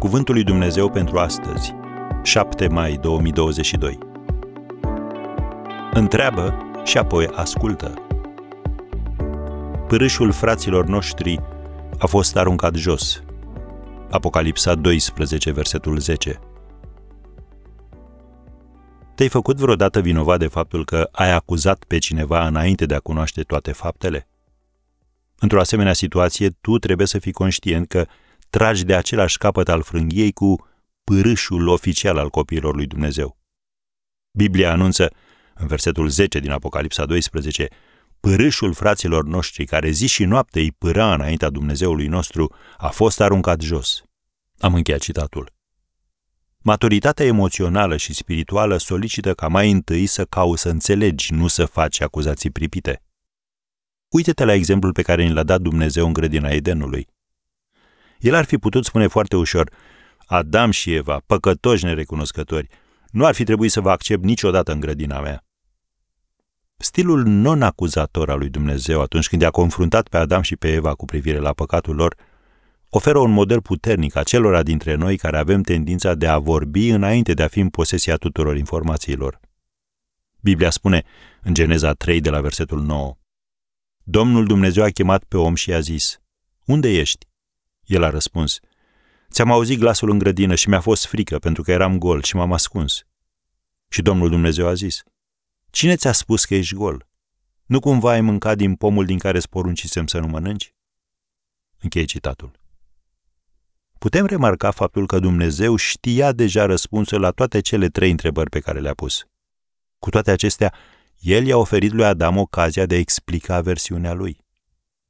Cuvântul lui Dumnezeu pentru astăzi, 7 mai 2022. Întreabă și apoi ascultă. Pârâșul fraților noștri a fost aruncat jos. Apocalipsa 12, versetul 10. Te-ai făcut vreodată vinovat de faptul că ai acuzat pe cineva înainte de a cunoaște toate faptele? Într-o asemenea situație, tu trebuie să fii conștient că tragi de același capăt al frânghiei cu pârâșul oficial al copiilor lui Dumnezeu. Biblia anunță, în versetul 10 din Apocalipsa 12, pârâșul fraților noștri care zi și noapte îi pâra înaintea Dumnezeului nostru a fost aruncat jos. Am încheiat citatul. Maturitatea emoțională și spirituală solicită ca mai întâi să cauți să înțelegi, nu să faci acuzații pripite. Uite-te la exemplul pe care ni l-a dat Dumnezeu în grădina Edenului. El ar fi putut spune foarte ușor, Adam și Eva, păcătoși nerecunoscători, nu ar fi trebuit să vă accept niciodată în grădina mea. Stilul non-acuzator al lui Dumnezeu atunci când i-a confruntat pe Adam și pe Eva cu privire la păcatul lor, oferă un model puternic acelora dintre noi care avem tendința de a vorbi înainte de a fi în posesia tuturor informațiilor. Biblia spune în Geneza 3 de la versetul 9 Domnul Dumnezeu a chemat pe om și i-a zis, Unde ești? El a răspuns, Ți-am auzit glasul în grădină și mi-a fost frică pentru că eram gol și m-am ascuns. Și Domnul Dumnezeu a zis, Cine ți-a spus că ești gol? Nu cumva ai mâncat din pomul din care sporuncisem să nu mănânci? Închei citatul. Putem remarca faptul că Dumnezeu știa deja răspunsul la toate cele trei întrebări pe care le-a pus. Cu toate acestea, el i-a oferit lui Adam ocazia de a explica versiunea lui.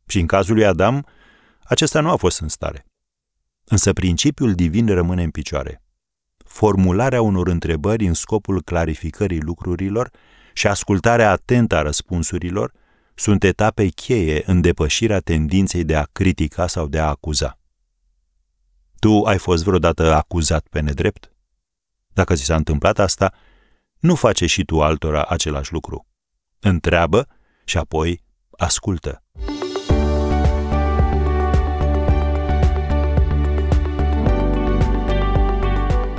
Și în cazul lui Adam, acesta nu a fost în stare. Însă principiul divin rămâne în picioare. Formularea unor întrebări în scopul clarificării lucrurilor și ascultarea atentă a răspunsurilor sunt etape cheie în depășirea tendinței de a critica sau de a acuza. Tu ai fost vreodată acuzat pe nedrept? Dacă ți s-a întâmplat asta, nu face și tu altora același lucru. Întreabă și apoi ascultă.